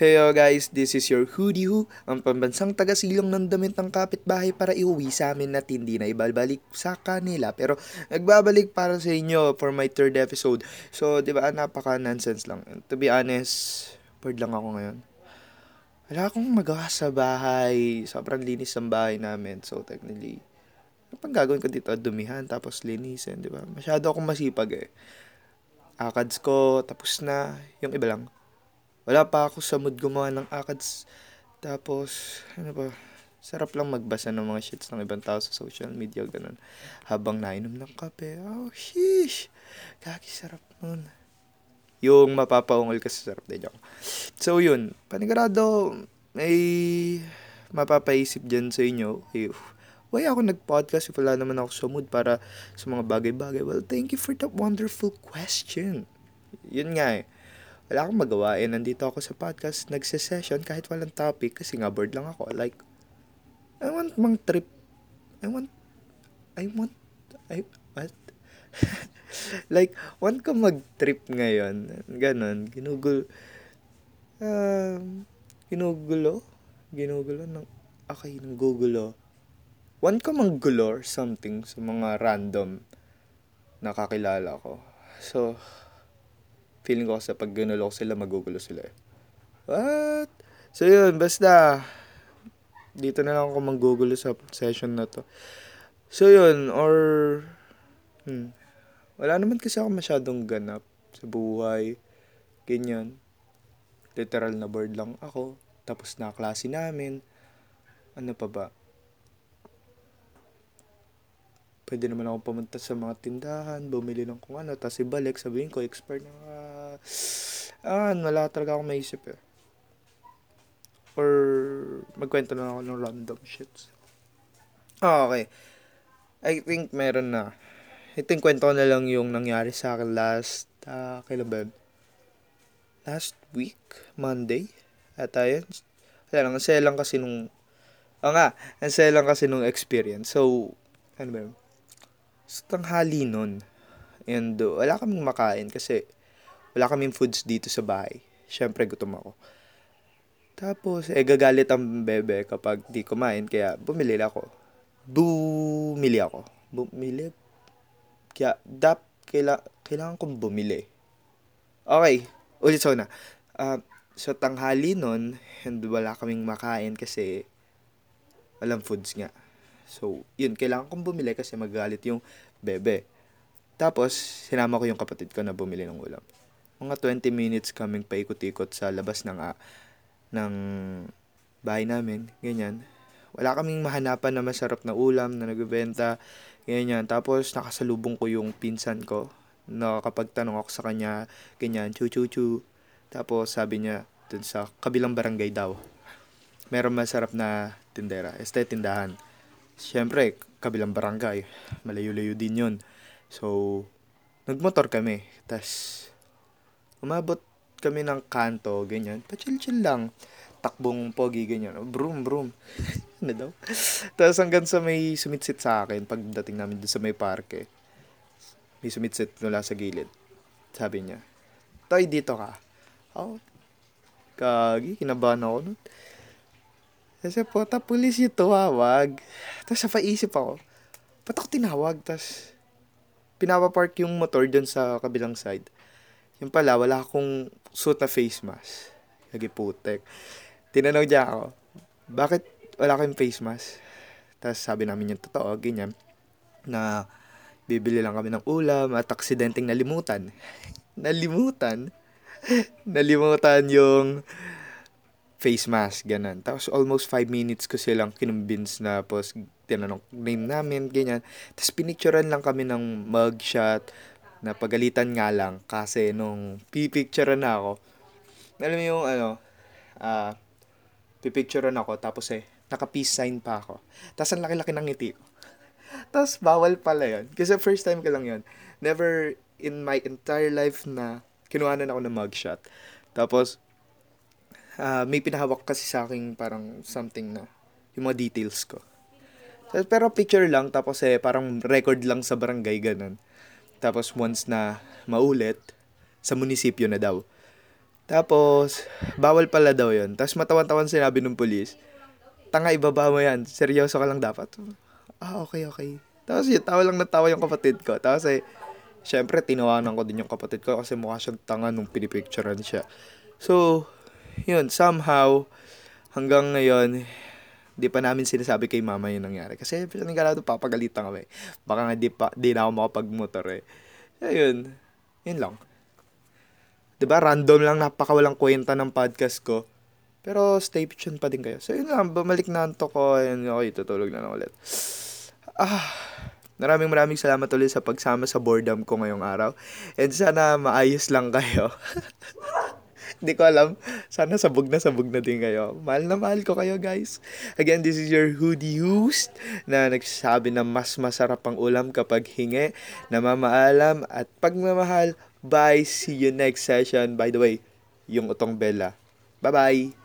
Heyo guys, this is your Hoodie Who, ang pambansang tagasilong ng damit ng kapitbahay para iuwi sa amin at hindi na ibabalik sa kanila. Pero nagbabalik para sa inyo for my third episode. So, di ba, napaka-nonsense lang. To be honest, bored lang ako ngayon. Wala akong magawa sa bahay. Sobrang linis ang bahay namin. So, technically, ano pang gagawin ko dito? Dumihan, tapos linisin, di ba? Masyado akong masipag eh. Akads ko, tapos na. Yung iba lang. Wala pa ako sa mood gumawa ng akads. Tapos, ano ba, sarap lang magbasa ng mga shits ng ibang tao sa social media, ganun. Habang nainom ng kape, oh, sheesh, kaki sarap nun. Yung mapapaungol ka sa sarap din ako. So, yun, panigurado, may mapapaisip dyan sa inyo. Eh, why ako nag-podcast if wala naman ako sa mood para sa mga bagay-bagay? Well, thank you for that wonderful question. Yun nga eh wala akong magawa eh. Nandito ako sa podcast, nagse-session kahit walang topic kasi nga bored lang ako. Like, I want mang trip. I want, I want, I, what? like, want ko mag-trip ngayon. Ganon, ginugul, um, ginugulo? Ginugulo ng, okay, ng gugulo. Want ko manggulo or something sa mga random nakakilala ko. So, feeling ko sa pag ginulo ko sila, magugulo sila eh. What? So yun, basta, dito na lang ako manggugulo sa session na to. So yun, or, hmm, wala naman kasi ako masyadong ganap sa buhay. Ganyan. Literal na board lang ako. Tapos na klase namin. Ano pa ba? pwede naman ako pumunta sa mga tindahan, bumili ng kung ano, tapos ibalik, sabihin ko, expert na, uh, ah, wala talaga akong maisip eh. Or, magkwento na ako ng random shits. Oh, okay. I think meron na. I think kwento ko na lang yung nangyari sa akin last, uh, kailan ba? Last week? Monday? At ayun. Kaya lang, ang lang kasi nung, oh nga, ang lang kasi nung experience. So, ano ba yun? sa tanghali nun. And uh, wala kaming makain kasi wala kaming foods dito sa bahay. Siyempre gutom ako. Tapos, eh gagalit ang bebe kapag di kumain kaya bumili ako. Bumili ako. Bumili? Kaya, dap, kaila, kailangan kong bumili. Okay, ulit so na. Uh, sa tanghali nun, and wala kaming makain kasi walang foods nga. So, yun, kailangan kong bumili kasi magalit yung bebe. Tapos, sinama ko yung kapatid ko na bumili ng ulam. Mga 20 minutes kaming paikot-ikot sa labas ng, uh, ng bahay namin, ganyan. Wala kaming mahanapan na masarap na ulam na nagbebenta, ganyan. Tapos, nakasalubong ko yung pinsan ko. Nakakapagtanong ako sa kanya, ganyan, chu-chu-chu. Tapos, sabi niya, dun sa kabilang barangay daw, meron masarap na tindera, este tindahan Siyempre, kabilang barangay. Malayo-layo din yun. So, nagmotor kami. Tapos, umabot kami ng kanto, ganyan. Pa-chill-chill lang. Takbong pogi, ganyan. Broom, broom. ano daw? Tapos hanggang sa may sumitsit sa akin, pagdating namin doon sa may parke, may sumitsit mula sa gilid. Sabi niya, Toy, dito ka. Oh, kagi, kinabahan ako nun. Kasi po, ta pulis yung tumawag. Tapos sa paisip ako, ba't ako tinawag? Tapos, pinapapark yung motor dun sa kabilang side. Yung pala, wala akong suit na face mask. Lagi putek. Tinanong niya ako, bakit wala kayong face mask? Tapos sabi namin yung totoo, ganyan, na bibili lang kami ng ulam at aksidenteng nalimutan. nalimutan? nalimutan yung face mask, ganun. Tapos almost 5 minutes ko silang kinumbins na pos tinanong name namin, ganyan. Tapos pinicturean lang kami ng mugshot na pagalitan nga lang kasi nung pipicturean na ako, alam mo yung ano, ah, uh, pipicturean ako tapos eh, naka-peace sign pa ako. Tapos ang laki-laki ng ngiti ko. Tapos bawal pala yun. Kasi first time ko lang yun. Never in my entire life na kinuhanan ako ng mugshot. Tapos, uh, may pinahawak kasi sa akin parang something na yung mga details ko. Pero picture lang, tapos eh, parang record lang sa barangay, ganun. Tapos once na maulit, sa munisipyo na daw. Tapos, bawal pala daw yun. Tapos matawan-tawan sinabi ng polis, tanga ibaba mo yan, seryoso ka lang dapat. Ah, okay, okay. Tapos yun, tawa lang na tawa yung kapatid ko. Tapos eh, syempre, tinawanan ko din yung kapatid ko kasi mukha siyang tanga nung pinipicturean siya. So, yun, somehow, hanggang ngayon, di pa namin sinasabi kay mama yung nangyari. Kasi panigurado papagalitan kami. Baka nga di, pa, di na ako makapagmotor eh. Ayun, yun lang. ba random lang napakawalang kwenta ng podcast ko. Pero stay tuned pa din kayo. So yun lang, bumalik na anto ko. Ayun, okay, tutulog na lang ulit. Ah, maraming maraming salamat ulit sa pagsama sa boredom ko ngayong araw. And sana maayos lang kayo. Hindi ko alam. Sana sabog na sabog na din kayo. Mahal na mahal ko kayo, guys. Again, this is your hoodie host na nagsasabi na mas masarap ang ulam kapag hingi, namamaalam, at pagmamahal. Bye. See you next session. By the way, yung utong Bella. Bye-bye.